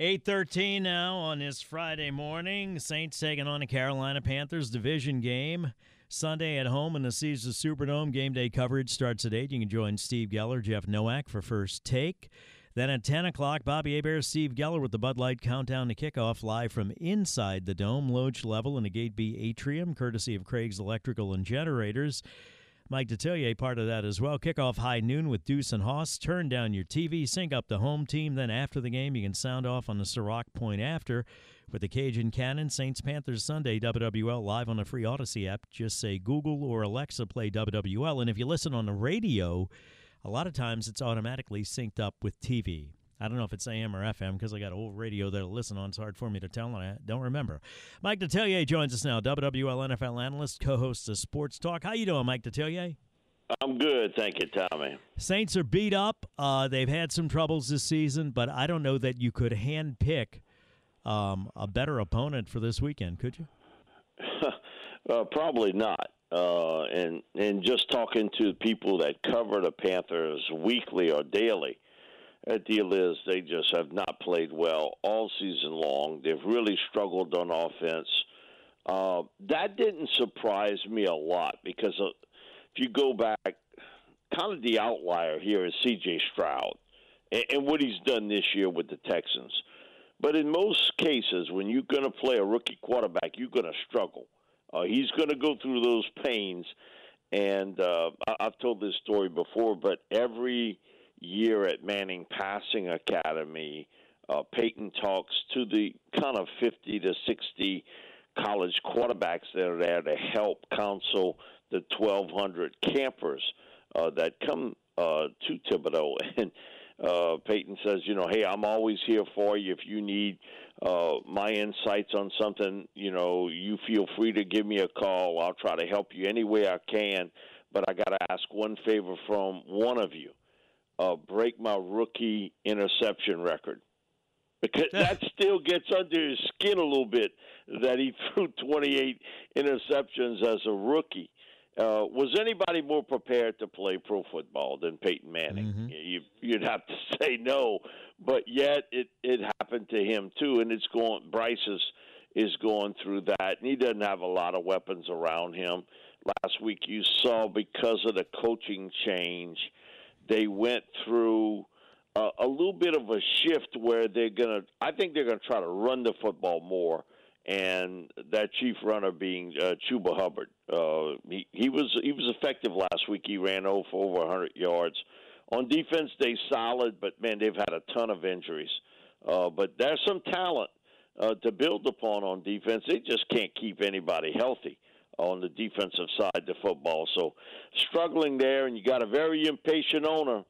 8:13 now on this Friday morning. Saints taking on the Carolina Panthers division game Sunday at home in the Caesars Superdome. Game day coverage starts at eight. You can join Steve Geller, Jeff Nowak for first take. Then at 10 o'clock, Bobby Hebert, Steve Geller with the Bud Light countdown to kickoff live from inside the dome, Loge level in the Gate B atrium, courtesy of Craig's Electrical and Generators. Mike Detillier part of that as well. Kickoff high noon with Deuce and Hoss. Turn down your TV, sync up the home team. Then after the game, you can sound off on the Ciroc Point after with the Cajun Cannon. Saints Panthers Sunday, WWL live on the free Odyssey app. Just say Google or Alexa play WWL. And if you listen on the radio, a lot of times it's automatically synced up with TV. I don't know if it's AM or FM because I got an old radio there to listen on. It's hard for me to tell, and I don't remember. Mike Detillier joins us now, WWL NFL analyst, co-host of Sports Talk. How you doing, Mike Detillier? I'm good, thank you, Tommy. Saints are beat up. Uh, they've had some troubles this season, but I don't know that you could hand pick um, a better opponent for this weekend, could you? uh, probably not. Uh, and and just talking to people that cover the Panthers weekly or daily, the deal is they just have not played well all season long. They've really struggled on offense. Uh, that didn't surprise me a lot because uh, if you go back, kind of the outlier here is C.J. Stroud and, and what he's done this year with the Texans. But in most cases, when you're going to play a rookie quarterback, you're going to struggle. Uh, he's going to go through those pains. And uh, I- I've told this story before, but every year at Manning Passing Academy, uh, Peyton talks to the kind of 50 to 60 college quarterbacks that are there to help counsel the 1,200 campers uh, that come uh, to Thibodaux. And uh, Peyton says, you know, hey, I'm always here for you. If you need uh, my insights on something, you know, you feel free to give me a call. I'll try to help you any way I can. But I got to ask one favor from one of you: uh, break my rookie interception record because that still gets under his skin a little bit that he threw 28 interceptions as a rookie. Uh, was anybody more prepared to play pro football than Peyton Manning? You, you'd have to say no, but yet it it happened to him too, and it's going. Bryce is is going through that, and he doesn't have a lot of weapons around him. Last week, you saw because of the coaching change, they went through a, a little bit of a shift where they're gonna. I think they're gonna try to run the football more, and that chief runner being uh, Chuba Hubbard. Uh, he he was he was effective last week. He ran over for over 100 yards. On defense, they solid, but man, they've had a ton of injuries. Uh, but there's some talent uh, to build upon on defense. They just can't keep anybody healthy on the defensive side of football. So struggling there, and you got a very impatient owner.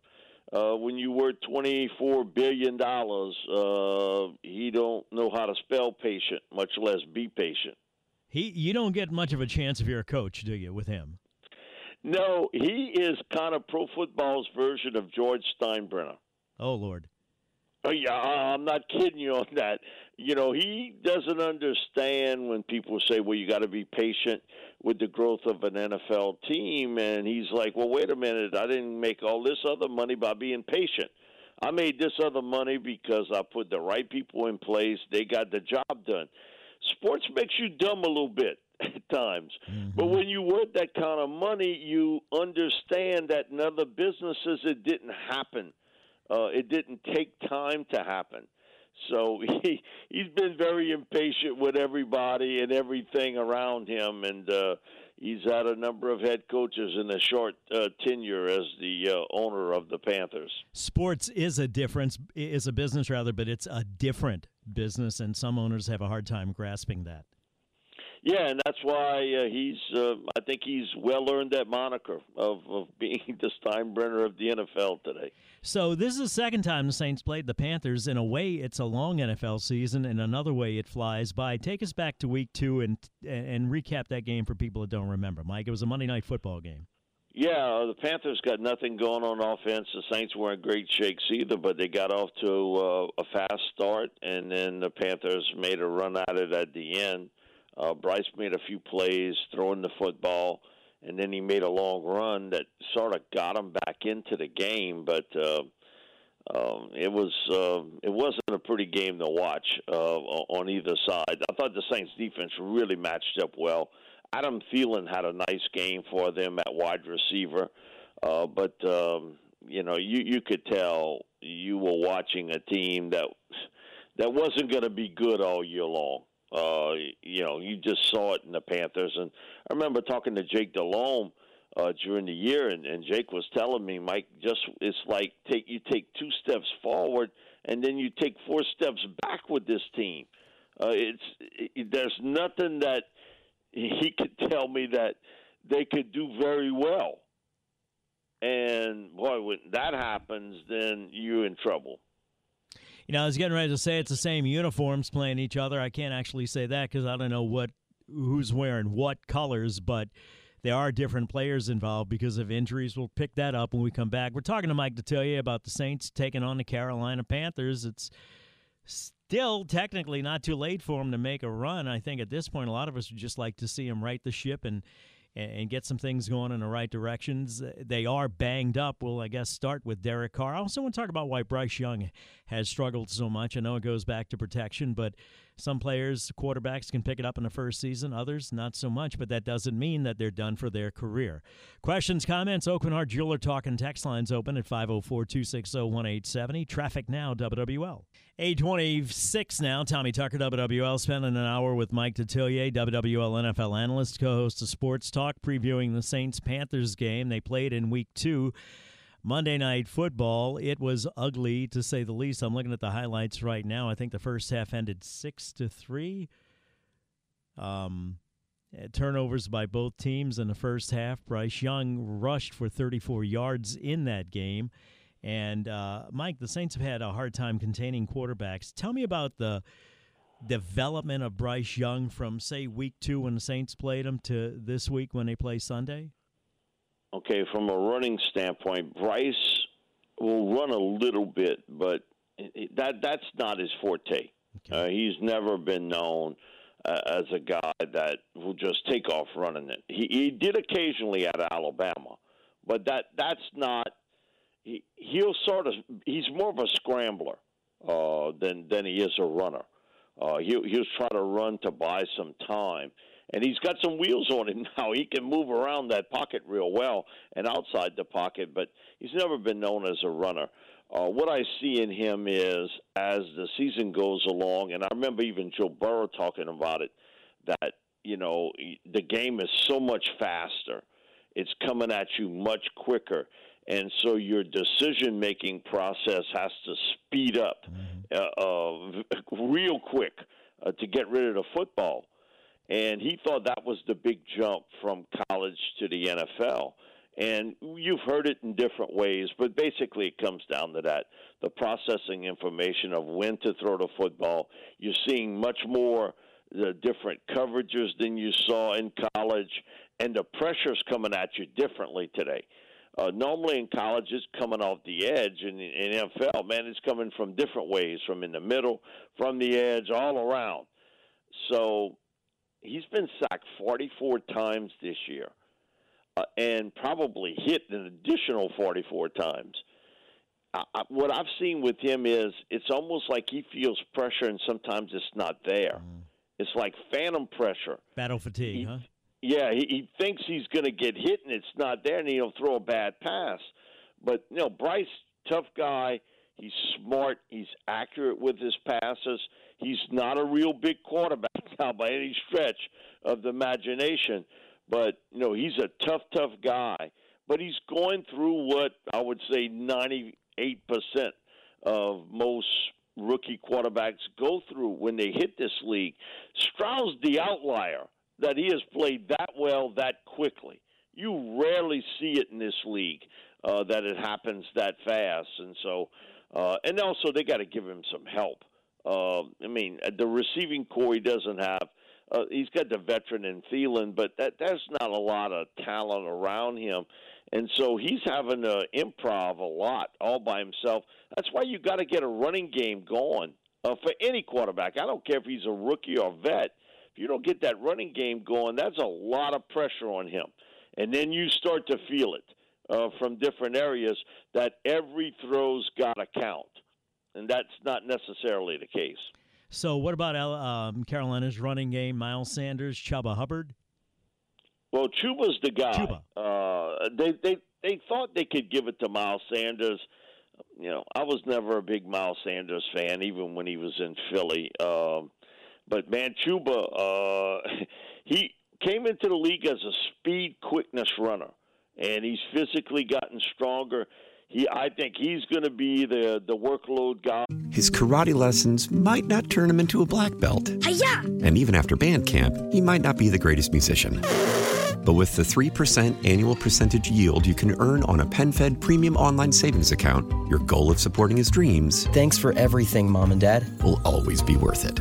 Uh, when you were twenty four billion dollars, uh, he don't know how to spell patient, much less be patient. He, you don't get much of a chance if you're a coach, do you, with him? No, he is kind of pro football's version of George Steinbrenner. Oh Lord. Oh yeah, I'm not kidding you on that. You know, he doesn't understand when people say, "Well, you got to be patient with the growth of an NFL team," and he's like, "Well, wait a minute, I didn't make all this other money by being patient. I made this other money because I put the right people in place. They got the job done." Sports makes you dumb a little bit at times, but when you worth that kind of money, you understand that in other businesses it didn't happen. Uh, it didn't take time to happen. So he he's been very impatient with everybody and everything around him, and uh, he's had a number of head coaches in a short uh, tenure as the uh, owner of the Panthers. Sports is a difference, is a business rather, but it's a different business, and some owners have a hard time grasping that. Yeah, and that's why uh, he's. Uh, I think he's well earned that moniker of, of being the Steinbrenner of the NFL today. So this is the second time the Saints played the Panthers. In a way, it's a long NFL season. In another way, it flies by. Take us back to Week Two and and recap that game for people that don't remember. Mike, it was a Monday Night Football game. Yeah, the Panthers got nothing going on offense. The Saints weren't great shakes either, but they got off to uh, a fast start, and then the Panthers made a run at it at the end uh, Bryce made a few plays throwing the football, and then he made a long run that sort of got him back into the game. But uh, um, it was uh, it wasn't a pretty game to watch uh, on either side. I thought the Saints defense really matched up well. Adam Thielen had a nice game for them at wide receiver, uh, but um, you know you you could tell you were watching a team that that wasn't going to be good all year long. Uh, you know, you just saw it in the Panthers. And I remember talking to Jake Delhomme uh, during the year, and, and Jake was telling me, Mike, just it's like take you take two steps forward, and then you take four steps back with this team. Uh, it's it, there's nothing that he could tell me that they could do very well. And boy, when that happens, then you're in trouble. You know, I was getting ready to say it's the same uniforms playing each other. I can't actually say that because I don't know what who's wearing what colors, but there are different players involved because of injuries. We'll pick that up when we come back. We're talking to Mike Detillier about the Saints taking on the Carolina Panthers. It's still technically not too late for them to make a run. I think at this point, a lot of us would just like to see them right the ship and and get some things going in the right directions. They are banged up. We'll, I guess, start with Derek Carr. I also want to talk about why Bryce Young has struggled so much. I know it goes back to protection, but some players, quarterbacks, can pick it up in the first season, others not so much, but that doesn't mean that they're done for their career. Questions, comments, Aucoin Hart Jeweler Talk and text lines open at 504 260 1870. Traffic now, WWL. 826 now. Tommy Tucker, WWL, spending an hour with Mike Detillier, WWL NFL analyst, co host of Sports Talk, previewing the Saints Panthers game. They played in week two. Monday Night Football. It was ugly to say the least. I'm looking at the highlights right now. I think the first half ended six to three. Um, eh, turnovers by both teams in the first half. Bryce Young rushed for 34 yards in that game. And uh, Mike, the Saints have had a hard time containing quarterbacks. Tell me about the development of Bryce Young from, say, week two when the Saints played him to this week when they play Sunday okay, from a running standpoint, Bryce will run a little bit, but that that's not his forte. Okay. Uh, he's never been known uh, as a guy that will just take off running it. He, he did occasionally at Alabama, but that that's not. He, he'll sort of. He's more of a scrambler uh, than than he is a runner. Uh, he'll he'll try to run to buy some time and he's got some wheels on him now. He can move around that pocket real well and outside the pocket, but he's never been known as a runner. Uh, what I see in him is as the season goes along, and I remember even Joe Burrow talking about it, that you know the game is so much faster, it's coming at you much quicker, and so your decision making process has to speed up mm-hmm. uh, uh, real quick uh, to get rid of the football and he thought that was the big jump from college to the NFL. And you've heard it in different ways, but basically it comes down to that the processing information of when to throw the football. You're seeing much more the different coverages than you saw in college, and the pressure's coming at you differently today. Uh, normally in college, it's coming off the edge, and in NFL, man, it's coming from different ways, from in the middle, from the edge, all around. So he's been sacked 44 times this year uh, and probably hit an additional 44 times. Uh, what I've seen with him is it's almost like he feels pressure and sometimes it's not there. Mm. It's like phantom pressure. Battle fatigue, he, huh? Yeah, he, he thinks he's going to get hit and it's not there and he'll throw a bad pass. But, you know, Bryce, tough guy. He's smart. He's accurate with his passes. He's not a real big quarterback now by any stretch of the imagination, but you know he's a tough, tough guy. But he's going through what I would say 98 percent of most rookie quarterbacks go through when they hit this league. Stroud's the outlier that he has played that well that quickly. You rarely see it in this league uh, that it happens that fast, and so uh, and also they got to give him some help. Uh, I mean, the receiving corps he doesn't have. Uh, he's got the veteran in Thielen, but that there's not a lot of talent around him, and so he's having to improv a lot all by himself. That's why you got to get a running game going uh, for any quarterback. I don't care if he's a rookie or vet. If you don't get that running game going, that's a lot of pressure on him, and then you start to feel it uh, from different areas that every throw's got to count, and that's not necessarily the case. So, what about um, Carolina's running game? Miles Sanders, Chuba Hubbard. Well, Chuba's the guy. Chuba. Uh, they they they thought they could give it to Miles Sanders. You know, I was never a big Miles Sanders fan, even when he was in Philly. Um, but man, Chuba, uh, he came into the league as a speed quickness runner and he's physically gotten stronger. He, I think he's going to be the the workload guy. His karate lessons might not turn him into a black belt. Hi-ya! And even after band camp, he might not be the greatest musician. But with the 3% annual percentage yield you can earn on a PenFed premium online savings account, your goal of supporting his dreams Thanks for everything, Mom and Dad. will always be worth it.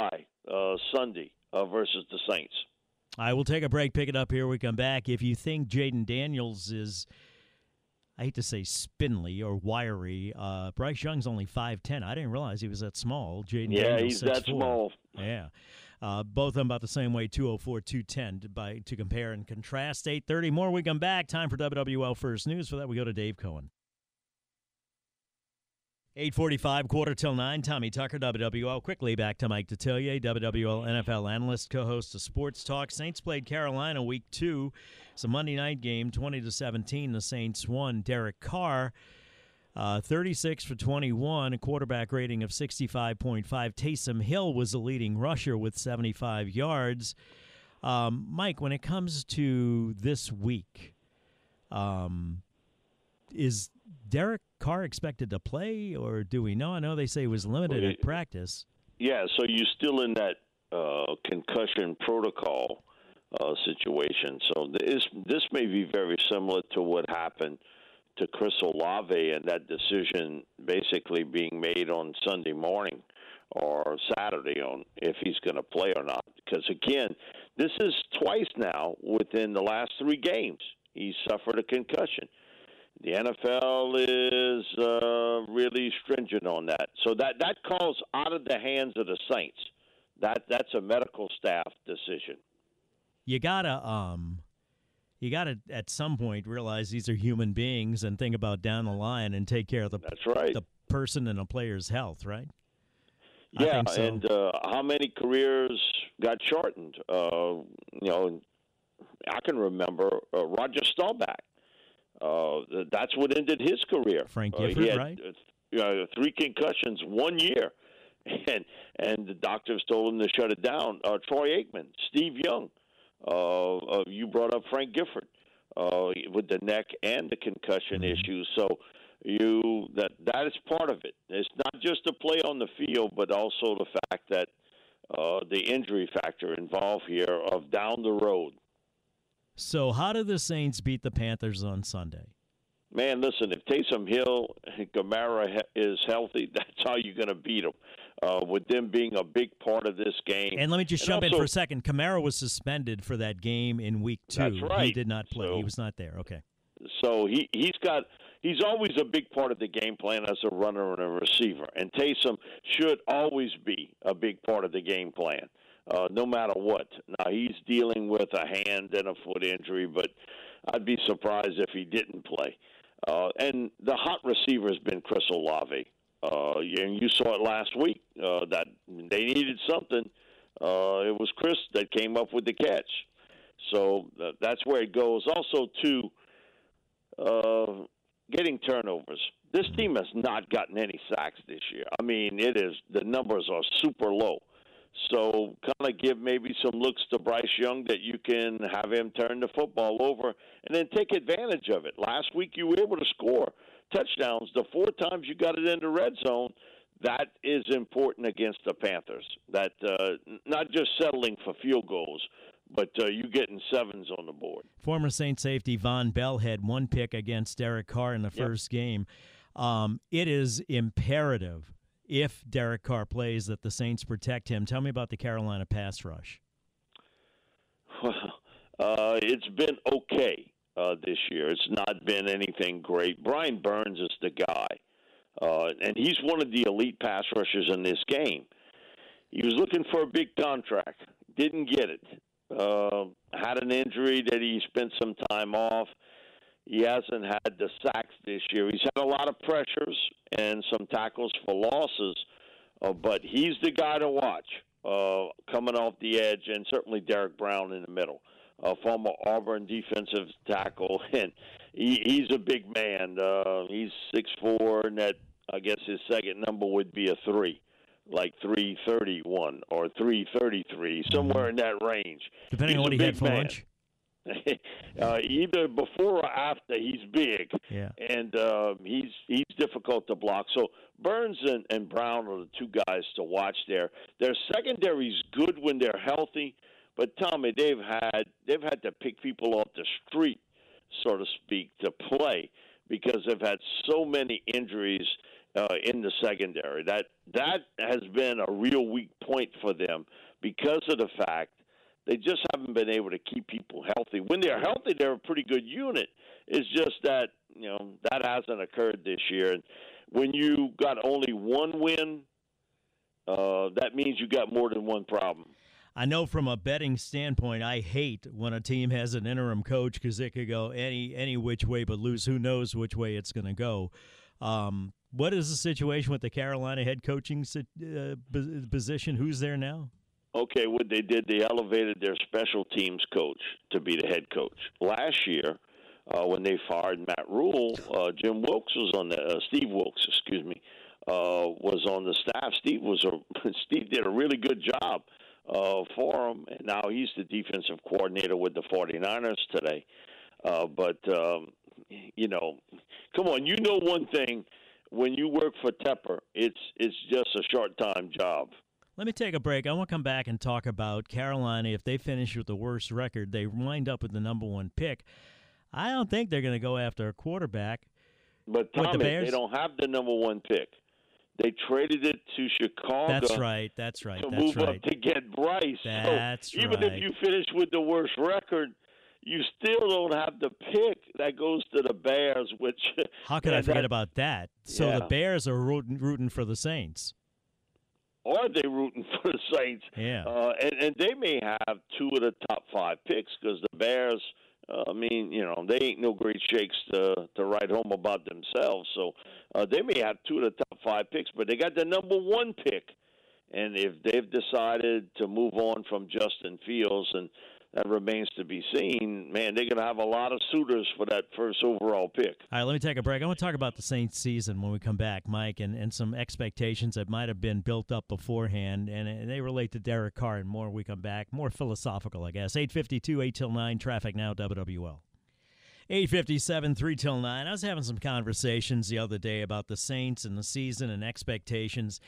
Uh, Sunday uh, versus the Saints. I will take a break, pick it up here. We come back. If you think Jayden Daniels is, I hate to say spindly or wiry, uh, Bryce Young's only 5'10. I didn't realize he was that small. Jayden Yeah, Daniels, he's that small. Yeah. Uh, both of them about the same way, 204, 210 to, by, to compare and contrast. 830 more. We come back. Time for WWL First News. For that, we go to Dave Cohen. 845, quarter till 9. Tommy Tucker, WWL. Quickly back to Mike Detillier, WWL NFL analyst, co-host of Sports Talk. Saints played Carolina week two. It's a Monday night game, 20 to 17. The Saints won. Derek Carr, uh, 36 for 21, a quarterback rating of 65.5. Taysom Hill was the leading rusher with 75 yards. Um, Mike, when it comes to this week, um, is Derek Carr expected to play, or do we know? I know they say he was limited Well, at practice. Yeah, so you're still in that uh, concussion protocol uh, situation. So this this may be very similar to what happened to Chris Olave and that decision basically being made on Sunday morning or Saturday on if he's going to play or not. Because again, this is twice now within the last three games he suffered a concussion. The NFL is uh, really stringent on that, so that that calls out of the hands of the Saints. That that's a medical staff decision. You gotta, um, you gotta at some point realize these are human beings and think about down the line and take care of the That's right. the person and a player's health, right? Yeah, so. and uh, how many careers got shortened? Uh, you know, I can remember uh, Roger Staubach. Uh, that's what ended his career. Frank Uh, Gifford, he had, right? uh, know, three concussions one year, and and the doctors told him to shut it down. Uh, Troy Aikman, Steve Young, uh, uh, you brought up Frank Gifford uh, with the neck and the concussion Mm-hmm. issues. So you that that is part of it. It's not just the play on the field, but also the fact that uh, the injury factor involved here of down the road. So, how did the Saints beat the Panthers on Sunday? Man, listen, if Taysom Hill and Kamara is healthy, that's how you're going to beat them. Uh, with them being a big part of this game. And let me just And jump in for a second. Kamara was suspended for that game in week two. That's right. He did not play. So- he was not there. Okay. So he he's got he's always a big part of the game plan as a runner and a receiver. And Taysom should always be a big part of the game plan, uh, no matter what. Now he's dealing with a hand and a foot injury, but I'd be surprised if he didn't play. Uh, and the hot receiver has been Chris Olave. Uh, and you saw it last week uh, that they needed something. Uh, it was Chris that came up with the catch. So uh, that's where it goes. Also, to uh, getting turnovers. This team has not gotten any sacks this year. I mean, it is the numbers are super low. So kind of give maybe some looks to Bryce Young that you can have him turn the football over and then take advantage of it. Last week you were able to score touchdowns. The four times you got it in the red zone, that is important against the Panthers. That uh, not just settling for field goals, but uh, you getting sevens on the board. Former Saint safety Vonn Bell had one pick against Derek Carr in the Yep. first game. Um, it is imperative if Derek Carr plays that the Saints protect him. Tell me about the Carolina pass rush. Well, uh, it's been okay uh, this year. It's not been anything great. Brian Burns is the guy, uh, and he's one of the elite pass rushers in this game. He was looking for a big contract, didn't get it. Uh, had an injury that he spent some time off. He hasn't had the sacks this year. He's had a lot of pressures and some tackles for losses, uh, but he's the guy to watch uh, coming off the edge, and certainly Derrick Brown in the middle, uh, former Auburn defensive tackle, and he, he's a big man. Uh, he's six four, and that I guess his second number would be a three, like three thirty one or three thirty three, somewhere in that range. Depending He's on what he had for man. lunch. uh, either before or after, he's big, Yeah. and uh, he's he's difficult to block. So Burns and, and Brown are the two guys to watch there. Their secondary's good when they're healthy, but Tommy, they've had they've had to pick people off the street, so to speak, to play because they've had so many injuries uh, in the secondary. That that has been a real weak point for them because of the fact they just haven't been able to keep people healthy. When they're healthy, they're a pretty good unit. It's just that you know that hasn't occurred this year. And when you got only one win, uh, that means you got more than one problem. I know from a betting standpoint, I hate when a team has an interim coach because it could go any any which way but lose. Who knows which way it's going to go? Um, what is the situation with the Carolina head coaching uh, position? Who's there now? Okay, what they did, they elevated their special teams coach to be the head coach. Last year, uh, when they fired Matt Rhule, uh, Jim Wilks was on the uh, Steve Wilks, excuse me, uh, was on the staff. Steve was a Steve did a really good job uh, for him, and now he's the defensive coordinator with the 49ers today. Uh, but um, you know, come on, you know one thing: when you work for Tepper, it's it's just a short time job. Let me take a break. I want to come back and talk about Carolina. If they finish with the worst record, they wind up with the number one pick. I don't think they're going to go after a quarterback. But What, the Bears? they don't have the number one pick. They traded it to Chicago. That's right. That's right. To That's move right. up to get Bryce. That's so even right. if you finish with the worst record, you still don't have the pick. That goes to the Bears, which How could I forget that- about that? So the Bears are rooting, rooting for the Saints. Are they rooting for the Saints? Yeah. Uh, and, and they may have two of the top five picks because the Bears. Uh, I mean, you know, they ain't no great shakes to to write home about themselves. So uh, they may have two of the top five picks, but they got the number one pick. And if they've decided to move on from Justin Fields and that remains to be seen. Man, they're going to have a lot of suitors for that first overall pick. All right, let me take a break. I want to talk about the Saints season when we come back, Mike, and, and some expectations that might have been built up beforehand, and, they relate to Derek Carr and more we come back. More philosophical, I guess. 852, 8 till 9, traffic now, WWL. 857, 3 till 9. I was having some conversations the other day about the Saints and the season and expectations.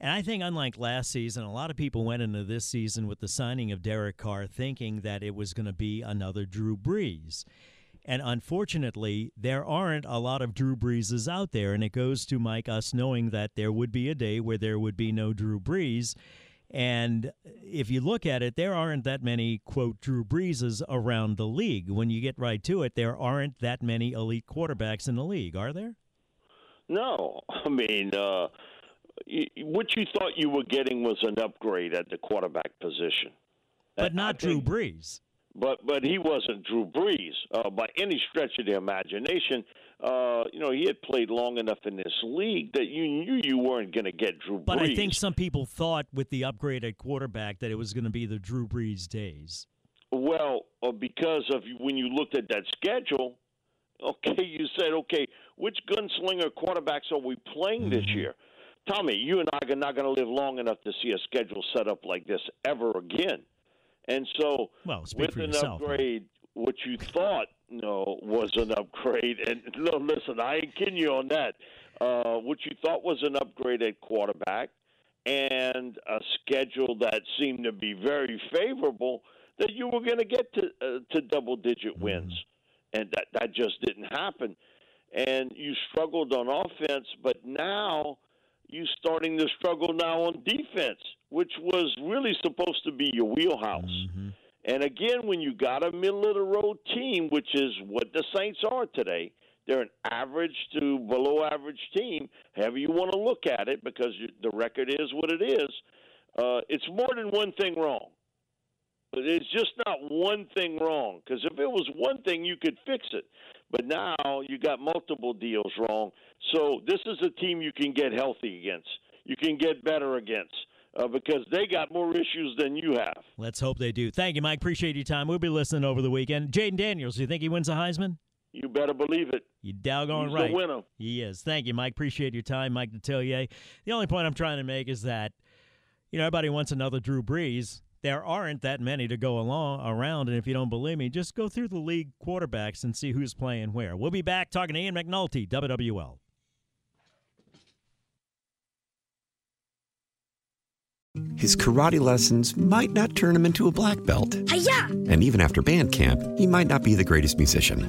And I think, unlike last season, a lot of people went into this season with the signing of Derek Carr thinking that it was going to be another Drew Brees. And unfortunately, there aren't a lot of Drew Breeses out there. And it goes to Mike, us knowing that there would be a day where there would be no Drew Brees. And if you look at it, there aren't that many, quote, Drew Breeses around the league. When you get right to it, there aren't that many elite quarterbacks in the league, are there? No. I mean, uh, what you thought you were getting was an upgrade at the quarterback position, but not Drew Brees. But but he wasn't Drew Brees uh, by any stretch of the imagination. Uh, you know, he had played long enough in this league that you knew you weren't going to get Drew but Brees. But I think some people thought with the upgrade at quarterback that it was going to be the Drew Brees days. Well, uh, because of when you looked at that schedule, okay, you said, okay, which gunslinger quarterbacks are we playing mm-hmm. this year? Tommy, you and I are not going to live long enough to see a schedule set up like this ever again. And so, well, with an yourself, upgrade, man. what you thought you know, was an upgrade, and no, listen, I ain't kidding you on that. Uh, what you thought was an upgrade at quarterback, and a schedule that seemed to be very favorable, that you were going to get to uh, to double digit mm-hmm. wins, mm-hmm. and that that just didn't happen. And you struggled on offense, but now you starting to struggle now on defense, which was really supposed to be your wheelhouse. Mm-hmm. And again, when you got a middle of the road team, which is what the Saints are today, they're an average to below average team, however you want to look at it, because the record is what it is. Uh, it's more than one thing wrong. But it's just not one thing wrong. Because if it was one thing, you could fix it. But now you got multiple deals wrong. So this is a team you can get healthy against. You can get better against. Uh, because they got more issues than you have. Let's hope they do. Thank you, Mike. Appreciate your time. We'll be listening over the weekend. Jayden Daniels, do you think he wins a Heisman? You better believe it. You doggone He's right. The winner. He is. Thank you, Mike. Appreciate your time, Mike Detillier. The only point I'm trying to make is that, you know, everybody wants another Drew Brees there aren't that many to go along around. And if you don't believe me, just go through the league quarterbacks and see who's playing where. We'll be back talking to Ian McNulty, WWL. His karate lessons might not turn him into a black belt. Hi-ya! And even after band camp, he might not be the greatest musician.